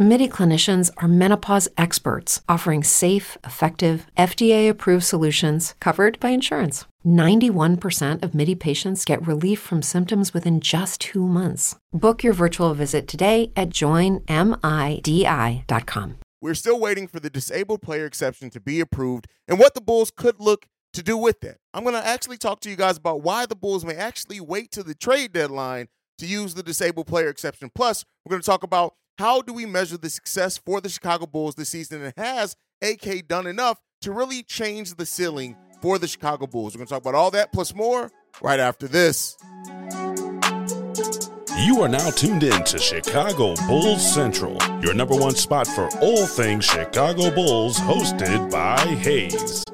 MIDI clinicians are menopause experts offering safe, effective, FDA approved solutions covered by insurance. 91% of MIDI patients get relief from symptoms within just two months. Book your virtual visit today at joinmidi.com. We're still waiting for the disabled player exception to be approved and what the Bulls could look to do with that. I'm going to actually talk to you guys about why the Bulls may actually wait to the trade deadline to use the disabled player exception. Plus, we're going to talk about how do we measure the success for the Chicago Bulls this season and has AK done enough to really change the ceiling for the Chicago Bulls. We're going to talk about all that plus more right after this. You are now tuned in to Chicago Bulls Central, your number one spot for all things Chicago Bulls, hosted by Haize.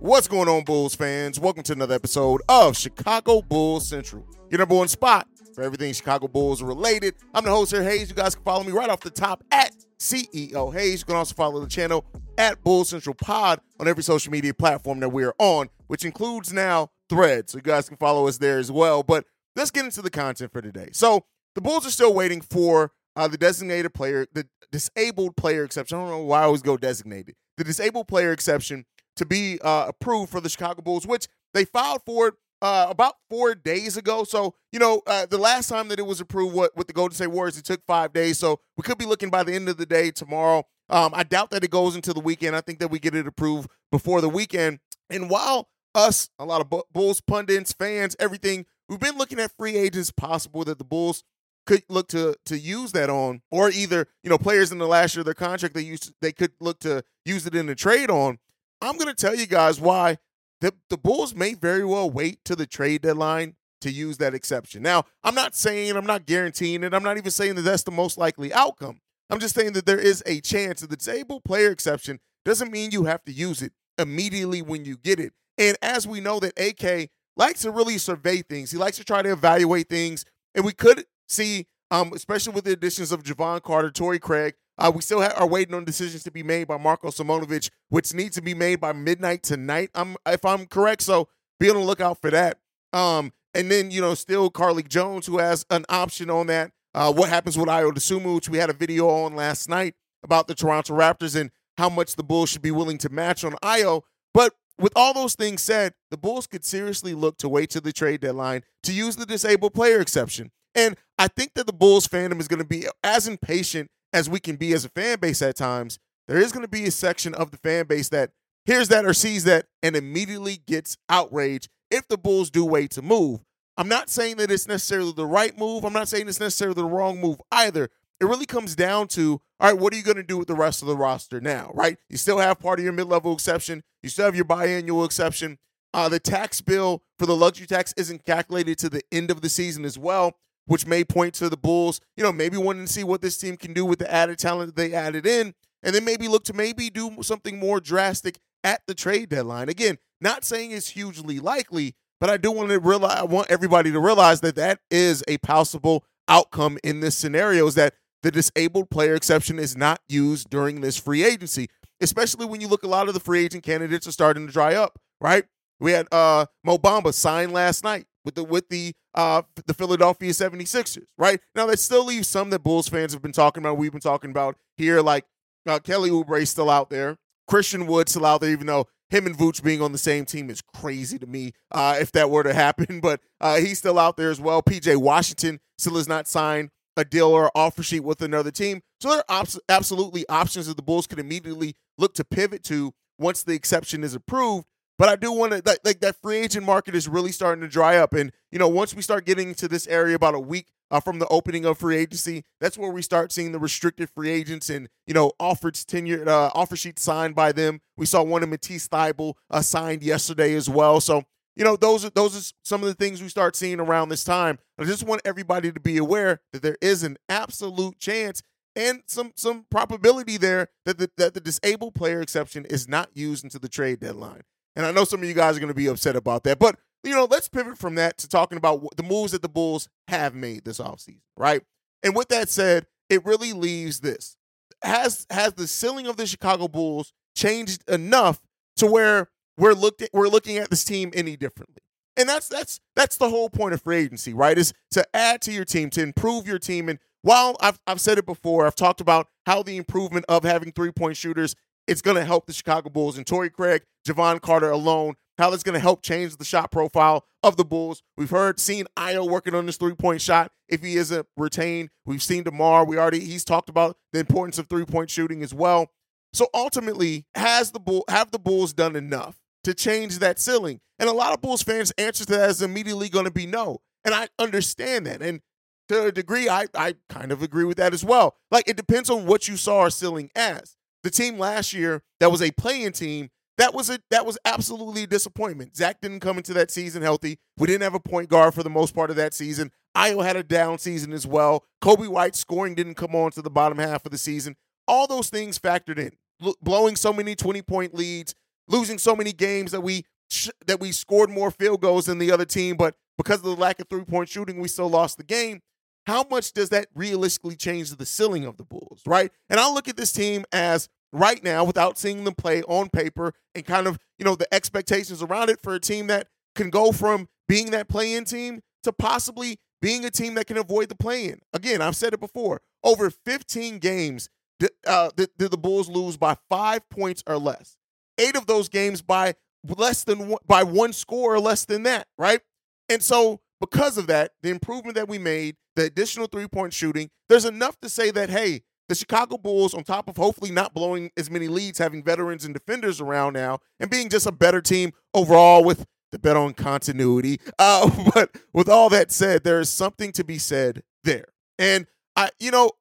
What's going on, Bulls fans? Welcome to another episode of Chicago Bulls Central, your number one spot for everything Chicago Bulls related. I'm the host here, Haize. You guys can follow me right off the top at CEO Haize. You can also follow the channel at Bull Central Pod on every social media platform that we are on, which includes now Threads. So you guys can follow us there as well. But let's get into the content for today. So the Bulls are still waiting for uh, the designated player, the disabled player exception. I don't know why I always go designated. The disabled player exception to be uh, approved for the Chicago Bulls, which they filed for it uh, about four days ago. So, you know, uh, the last time that it was approved what, with the Golden State Warriors, it took five days. So we could be looking by the end of the day tomorrow. Um, I doubt that it goes into the weekend. I think that we get it approved before the weekend. And while us, a lot of Bulls pundits, fans, everything, we've been looking at free agents possible that the Bulls could look to to use that on, or either you know players in the last year of their contract they used they could look to use it in a trade on. I'm going to tell you guys why the, the Bulls may very well wait to the trade deadline to use that exception. Now, I'm not saying, I'm not guaranteeing it. I'm not even saying that that's the most likely outcome. I'm just saying that there is a chance that the disabled player exception doesn't mean you have to use it immediately when you get it. And as we know that AK likes to really survey things, he likes to try to evaluate things. And we could see, um, especially with the additions of Jevon Carter, Torrey Craig, uh, we still have, are waiting on decisions to be made by Marko Simonovic, which needs to be made by midnight tonight. I'm, if I'm correct, so be on the lookout for that. Um, and then you know, still Carlik Jones, who has an option on that. Uh, what happens with Ayo Dosunmu, which we had a video on last night about the Toronto Raptors and how much the Bulls should be willing to match on Ayo. But with all those things said, the Bulls could seriously look to wait to the trade deadline to use the disabled player exception. And I think that the Bulls fandom is going to be as impatient as we can be as a fan base at times, there is going to be a section of the fan base that hears that or sees that and immediately gets outraged if the Bulls do wait to move. I'm not saying that it's necessarily the right move. I'm not saying it's necessarily the wrong move either. It really comes down to all right, what are you going to do with the rest of the roster now, right? You still have part of your mid level exception, you still have your biannual exception. Uh, the tax bill for the luxury tax isn't calculated to the end of the season as well which may point to the Bulls, you know, maybe wanting to see what this team can do with the added talent that they added in, and then maybe look to maybe do something more drastic at the trade deadline. Again, not saying it's hugely likely, but I do want to realize, I want everybody to realize that that is a possible outcome in this scenario is that the disabled player exception is not used during this free agency, especially when you look a lot of the free agent candidates are starting to dry up, right? We had uh Mo Bamba signed last night with the with the uh the Philadelphia 76ers, right? Now that still leaves some that Bulls fans have been talking about, we've been talking about here, like uh, Kelly Oubre still out there, Christian Wood still out there, even though him and Vooch being on the same team is crazy to me uh, if that were to happen. But uh, he's still out there as well. PJ Washington still has not signed a deal or offer sheet with another team. So there are absolutely options that the Bulls could immediately look to pivot to once the exception is approved. But I do want to like, that free agent market is really starting to dry up, and you know once we start getting to this area about a week uh, from the opening of free agency, that's where we start seeing the restricted free agents and you know offers tenure uh, offer sheets signed by them. We saw one of Matisse Thybulle uh, signed yesterday as well. So you know those are those are some of the things we start seeing around this time. I just want everybody to be aware that there is an absolute chance and some some probability there that the, that the disabled player exception is not used into the trade deadline. And I know some of you guys are going to be upset about that. But, you know, let's pivot from that to talking about the moves that the Bulls have made this offseason, right? And with that said, it really leaves this. Has has the ceiling of the Chicago Bulls changed enough to where we're looked at, we're looking at this team any differently? And that's that's that's the whole point of free agency, right? Is to add to your team, to improve your team. And while I've I've said it before, I've talked about how the improvement of having three point shooters it's going to help the Chicago Bulls and Torrey Craig, Jevon Carter alone. How that's going to help change the shot profile of the Bulls. We've heard, seen Ayo working on this three point shot. If he isn't retained, we've seen Demar. We already he's talked about the importance of three point shooting as well. So ultimately, has the Bull have the Bulls done enough to change that ceiling? And a lot of Bulls fans' answer to that is immediately going to be no. And I understand that. And to a degree, I, I kind of agree with that as well. Like it depends on what you saw our ceiling as. The team last year that was a playing team, that was a that was absolutely a disappointment. Zach didn't come into that season healthy. We didn't have a point guard for the most part of that season. Ayo had a down season as well. Coby White scoring didn't come on to the bottom half of the season. All those things factored in. L- blowing so many 20 point leads, losing so many games that we sh- that we scored more field goals than the other team, but because of the lack of three point shooting, we still lost the game. How much does that realistically change the ceiling of the Bulls, right? And I look at this team as right now, without seeing them play on paper and kind of, you know, the expectations around it for a team that can go from being that play in team to possibly being a team that can avoid the play in. Again, I've said it before over 15 games, uh, did, did the Bulls lose by five points or less. Eight of those games by less than one, by one score or less than that, right? And so because of that, the improvement that we made, the additional three point shooting, there's enough to say that, hey, the Chicago Bulls, on top of hopefully not blowing as many leads, having veterans and defenders around now, and being just a better team overall with the bet on continuity. Uh, but with all that said, there is something to be said there. And I, you know,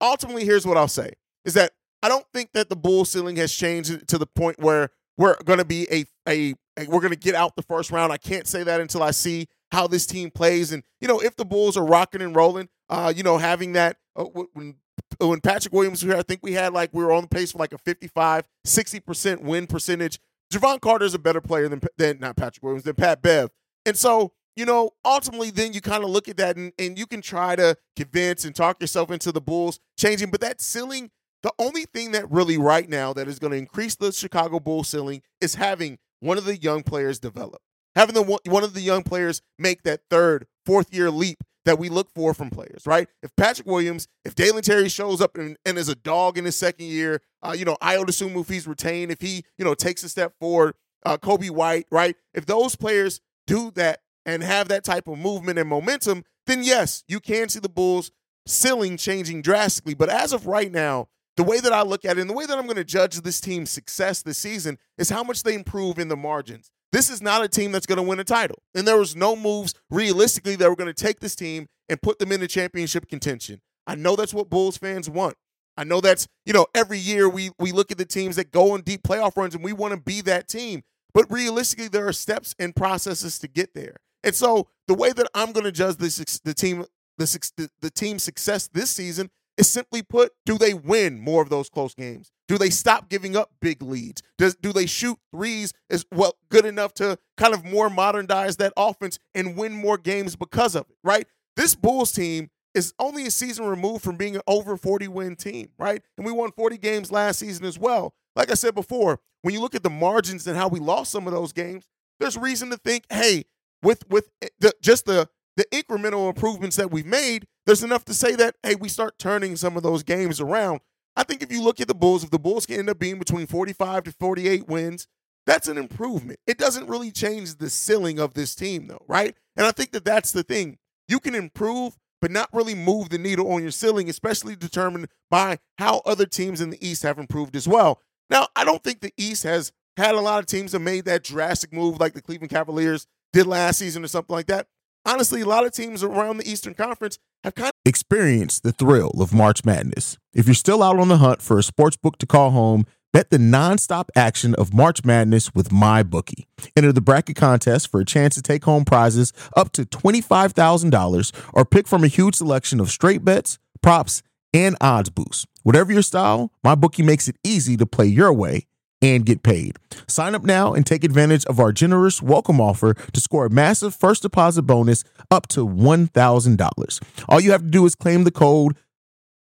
ultimately, here's what I'll say: is that I don't think that the bull ceiling has changed to the point where we're going to be a, a, a we're going to get out the first round. I can't say that until I see how this team plays. And you know, if the Bulls are rocking and rolling, uh, you know, having that uh, when when Patrick Williams was here, I think we had like we were on the pace for like a 55, 60% win percentage. Jevon Carter is a better player than than not Patrick Williams than Pat Bev. And so, you know, ultimately then you kind of look at that and, and you can try to convince and talk yourself into the Bulls changing, but that ceiling the only thing that really right now that is going to increase the Chicago Bulls ceiling is having one of the young players develop. Having the one, of the young players make that third, fourth year leap that we look for from players, right? If Patrick Williams, if Dalen Terry shows up and, and is a dog in his second year, uh, you know, Ayo Dosunmu, if he's retained, if he, you know, takes a step forward, uh, Coby White, right? If those players do that and have that type of movement and momentum, then yes, you can see the Bulls ceiling changing drastically. But as of right now, the way that I look at it and the way that I'm going to judge this team's success this season is how much they improve in the margins. This is not a team that's going to win a title. And there was no moves realistically that were going to take this team and put them into championship contention. I know that's what Bulls fans want. I know that's, you know, every year we we look at the teams that go on deep playoff runs and we want to be that team. But realistically, there are steps and processes to get there. And so the way that I'm going to judge this the team the, the, the team's success this season is simply put, do they win more of those close games? Do they stop giving up big leads? Does do they shoot threes as well good enough to kind of more modernize that offense and win more games because of it, right? This Bulls team is only a season removed from being an over 40 win team, right? And we won 40 games last season as well. Like I said before, when you look at the margins and how we lost some of those games, there's reason to think, hey, with with eh, the, just the the incremental improvements that we've made, there's enough to say that, hey, we start turning some of those games around. I think if you look at the Bulls, if the Bulls can end up being between 45 to 48 wins, that's an improvement. It doesn't really change the ceiling of this team, though, right? And I think that that's the thing. You can improve, but not really move the needle on your ceiling, especially determined by how other teams in the East have improved as well. Now, I don't think the East has had a lot of teams that made that drastic move like the Cleveland Cavaliers did last season or something like that honestly, a lot of teams around the Eastern Conference have kind of experienced the thrill of March Madness. If you're still out on the hunt for a sports book to call home, bet the nonstop action of March Madness with MyBookie. Enter the bracket contest for a chance to take home prizes up to $25,000 or pick from a huge selection of straight bets, props, and odds boosts. Whatever your style, MyBookie makes it easy to play your way and get paid. Sign up now and take advantage of our generous welcome offer to score a massive first deposit bonus up to $1,000. All you have to do is claim the code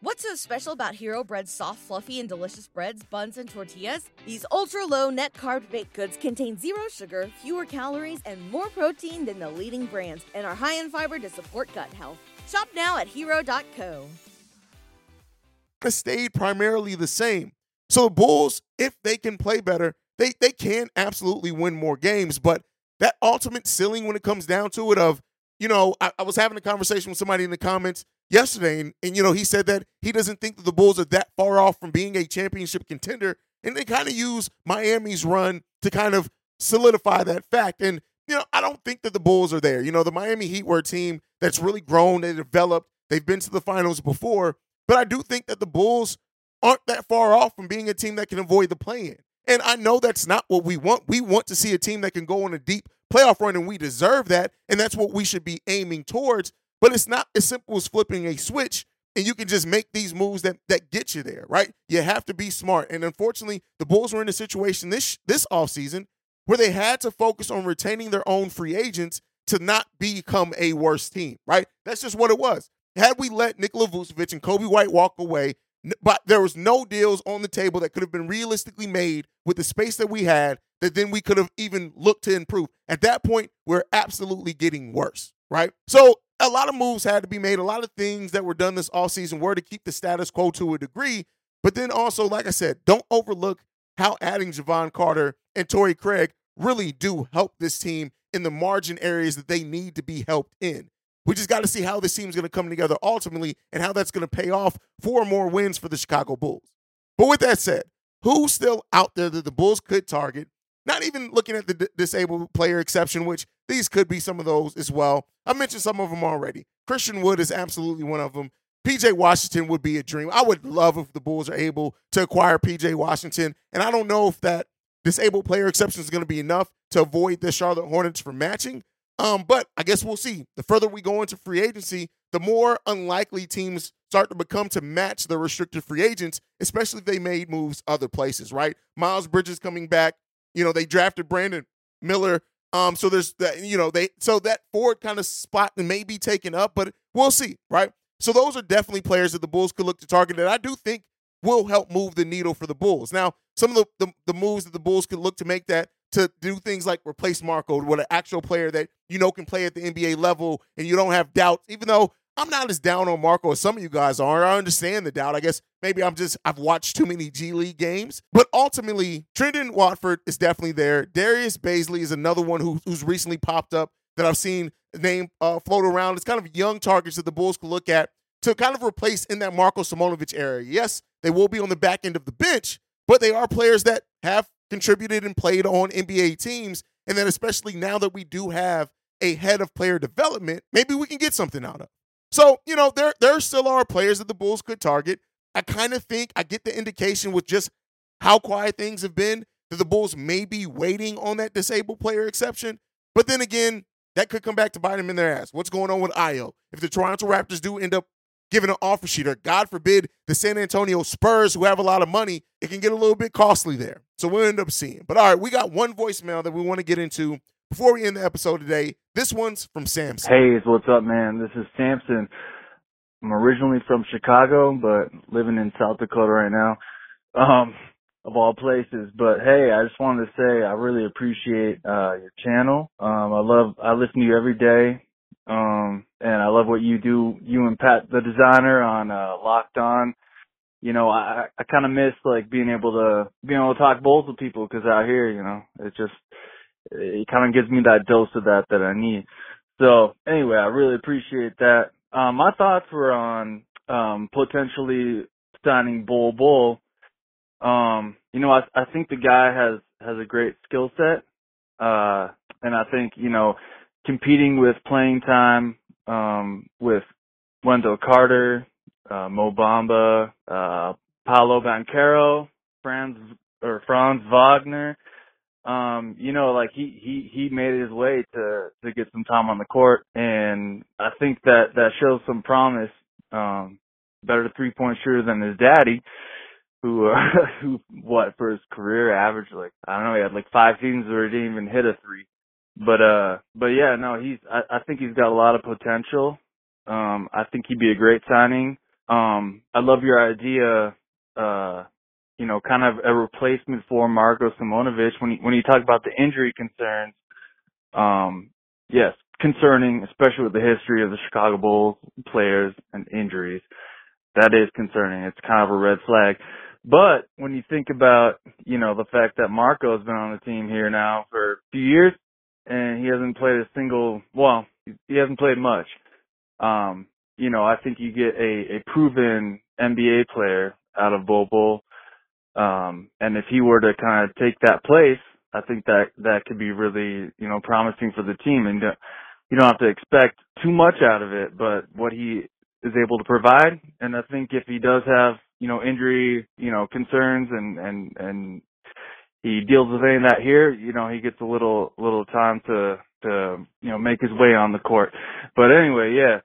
What's so special about Hero Bread's soft, fluffy, and delicious breads, buns, and tortillas? These ultra low net carb baked goods contain zero sugar, fewer calories, and more protein than the leading brands, and are high in fiber to support gut health. Shop now at hero.co. Stayed primarily the same. So the Bulls, if they can play better, they they can absolutely win more games. But that ultimate ceiling when it comes down to it, of you know, I, I was having a conversation with somebody in the comments yesterday, and, and you know, he said that he doesn't think that the Bulls are that far off from being a championship contender, and they kind of use Miami's run to kind of solidify that fact. And you know, I don't think that the Bulls are there. You know, the Miami Heat were a team that's really grown, they developed, they've been to the finals before, but I do think that the Bulls aren't that far off from being a team that can avoid the play-in. And I know that's not what we want. We want to see a team that can go on a deep playoff run, and we deserve that. And that's what we should be aiming towards. But it's not as simple as flipping a switch and you can just make these moves that that get you there, right? You have to be smart. And unfortunately, the Bulls were in a situation this this offseason where they had to focus on retaining their own free agents to not become a worse team, right? That's just what it was. Had we let Nikola Vucevic and Coby White walk away, but there was no deals on the table that could have been realistically made with the space that we had that then we could have even looked to improve. At that point, we're absolutely getting worse, right? So a lot of moves had to be made. A lot of things that were done this all season were to keep the status quo to a degree. But then also, like I said, don't overlook how adding Jevon Carter and Torrey Craig really do help this team in the margin areas that they need to be helped in. We just got to see how this team's going to come together ultimately and how that's going to pay off for more wins for the Chicago Bulls. But with that said, who's still out there that the Bulls could target not even looking at the d- disabled player exception, which these could be some of those as well. I mentioned some of them already. Christian Wood is absolutely one of them. PJ Washington would be a dream. I would love if the Bulls are able to acquire PJ Washington. And I don't know if that disabled player exception is going to be enough to avoid the Charlotte Hornets from matching. Um, but I guess we'll see. The further we go into free agency, the more unlikely teams start to become to match the restricted free agents, especially if they made moves other places, right? Miles Bridges coming back, you know, they drafted Brandon Miller. Um, so there's that, you know, they so that forward kind of spot may be taken up, but we'll see, right? So those are definitely players that the Bulls could look to target that I do think will help move the needle for the Bulls. Now, some of the, the, the moves that the Bulls could look to make that to do things like replace Marko with an actual player that you know can play at the NBA level and you don't have doubts, even though I'm not as down on Marko as some of you guys are. I understand the doubt. I guess maybe I'm just I've watched too many G League games. But ultimately, Trendon Watford is definitely there. Darius Bazley is another one who, who's recently popped up that I've seen name uh, float around. It's kind of young targets that the Bulls could look at to kind of replace in that Marko Simonovic area. Yes, they will be on the back end of the bench, but they are players that have contributed and played on NBA teams. And then especially now that we do have a head of player development, maybe we can get something out of. So, you know, there there still are players that the Bulls could target. I kind of think I get the indication with just how quiet things have been that the Bulls may be waiting on that disabled player exception. But then again, that could come back to bite them in their ass. What's going on with Ayo? If the Toronto Raptors do end up giving an offer sheet, or God forbid, the San Antonio Spurs, who have a lot of money, it can get a little bit costly there. So we'll end up seeing. But all right, we got one voicemail that we want to get into before we end the episode today, this one's from Samson. Hey, what's up, man? This is Samson. I'm originally from Chicago, but living in South Dakota right now, um, of all places. But hey, I just wanted to say I really appreciate uh, your channel. Um, I love, I listen to you every day, um, and I love what you do. You and Pat, the designer, on uh, Locked On. You know, I I kind of miss like being able to being able to talk Bulls with people because out here, you know, it's just it kind of gives me that dose of that that I need. So anyway, I really appreciate that. Um, my thoughts were on um, potentially signing Bol Bull. Um, you know, I, I think the guy has has a great skill set, uh, and I think you know, competing with playing time um, with Wendell Carter, uh, Mo Bamba, uh, Paolo Banchero, Franz or Franz Wagner um, you know, like he he he made his way to to get some time on the court, and I think that that shows some promise. Um, better three point shooter than his daddy, who uh, who what for his career average like I don't know he had like five seasons where he didn't even hit a three, but uh but yeah no he's I, I think he's got a lot of potential. Um, I think he'd be a great signing. Um, I love your idea. Uh, you know, kind of a replacement for Marko Simonovic when you, when you talk about the injury concerns. Um, yes, concerning, especially with the history of the Chicago Bulls players and injuries. That is concerning. It's kind of a red flag. But when you think about, you know, the fact that Marko's been on the team here now for a few years and he hasn't played a single, well, he hasn't played much. Um, you know, I think you get a, a proven NBA player out of Bol um, and if he were to kind of take that place, I think that that could be really, you know, promising for the team. And uh, you don't have to expect too much out of it, but what he is able to provide. And I think if he does have, you know, injury, you know, concerns and, and, and he deals with any of that here, you know, he gets a little, little time to, to, you know, make his way on the court. But anyway, yeah,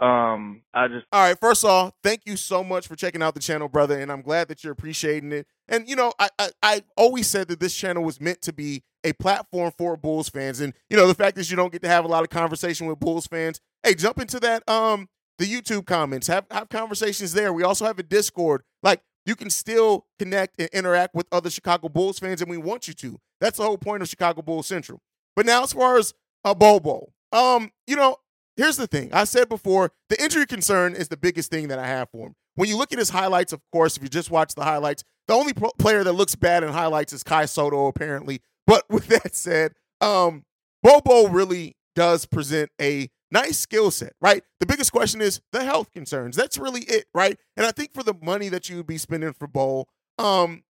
um, I just all right. First of all, thank you so much for checking out the channel, brother, and I'm glad that you're appreciating it. And you know, I, I I always said that this channel was meant to be a platform for Bulls fans, and you know, the fact is you don't get to have a lot of conversation with Bulls fans. Hey, jump into that um the YouTube comments, have have conversations there. We also have a Discord. Like you can still connect and interact with other Chicago Bulls fans, and we want you to. That's the whole point of Chicago Bulls Central. But now, as far as a Bol Bol, um, you know, here's the thing. I said before, the injury concern is the biggest thing that I have for him. When you look at his highlights, of course, if you just watch the highlights, the only pro- player that looks bad in highlights is Kai Sotto, apparently. But with that said, um, Bol Bol really does present a nice skill set, right? The biggest question is the health concerns. That's really it, right? And I think for the money that you would be spending for Bo, um,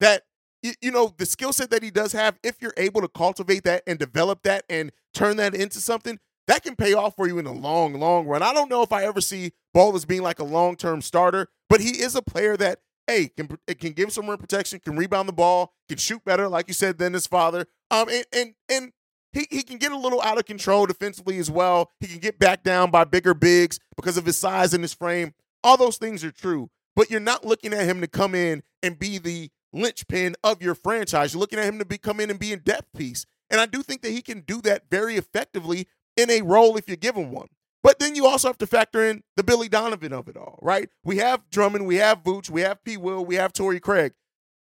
that you, know the skill set that he does have, if you're able to cultivate that and develop that and turn that into something, that can pay off for you in the long, long run. I don't know if I ever see Bol as being like a long term starter, but he is a player that, hey, can can give some rim protection, can rebound the ball, can shoot better, like you said, than his father. Um, and and and he, he can get a little out of control defensively as well. He can get back down by bigger bigs because of his size and his frame. All those things are true, but you're not looking at him to come in and be the linchpin of your franchise. You're looking at him to be come in and be a depth piece. And I do think that he can do that very effectively in a role if you give him one. But then you also have to factor in the Billy Donovan of it all, right? We have Drummond, we have Vooch, we have P. Will, we have Torrey Craig.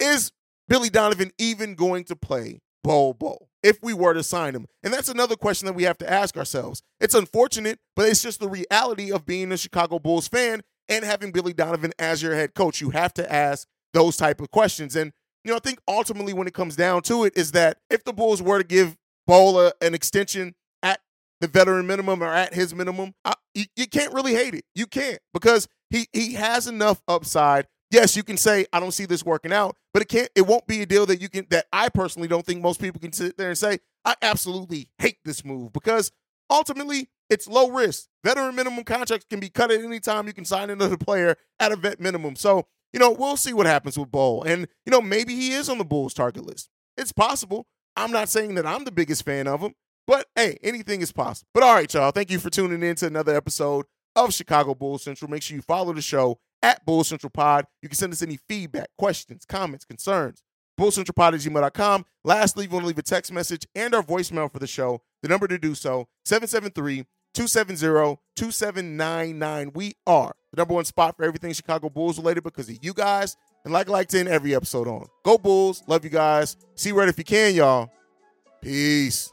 Is Billy Donovan even going to play Bol Bol if we were to sign him? And that's another question that we have to ask ourselves. It's unfortunate, but it's just the reality of being a Chicago Bulls fan and having Billy Donovan as your head coach. You have to ask those type of questions. And, you know, I think ultimately when it comes down to it is that if the Bulls were to give Bol an extension at the veteran minimum or at his minimum, I, you, you can't really hate it. You can't because he he has enough upside. Yes, you can say I don't see this working out, but it can't. It won't be a deal that you can. That I personally don't think most people can sit there and say I absolutely hate this move because ultimately it's low risk. Veteran minimum contracts can be cut at any time. You can sign another player at a vet minimum. So you know we'll see what happens with Bol, and you know maybe he is on the Bulls target list. It's possible. I'm not saying that I'm the biggest fan of him, but hey, anything is possible. But all right, y'all. Thank you for tuning in to another episode of Chicago Bulls Central. Make sure you follow the show at Bull Central Pod. You can send us any feedback, questions, comments, concerns. BullCentralPod at gmail.com. Lastly, if you want to leave a text message and our voicemail for the show, the number to do so, 773-270-2799. We are the number one spot for everything Chicago Bulls related because of you guys. And like I like to end every episode on. Go Bulls. Love you guys. See red if you can, y'all. Peace.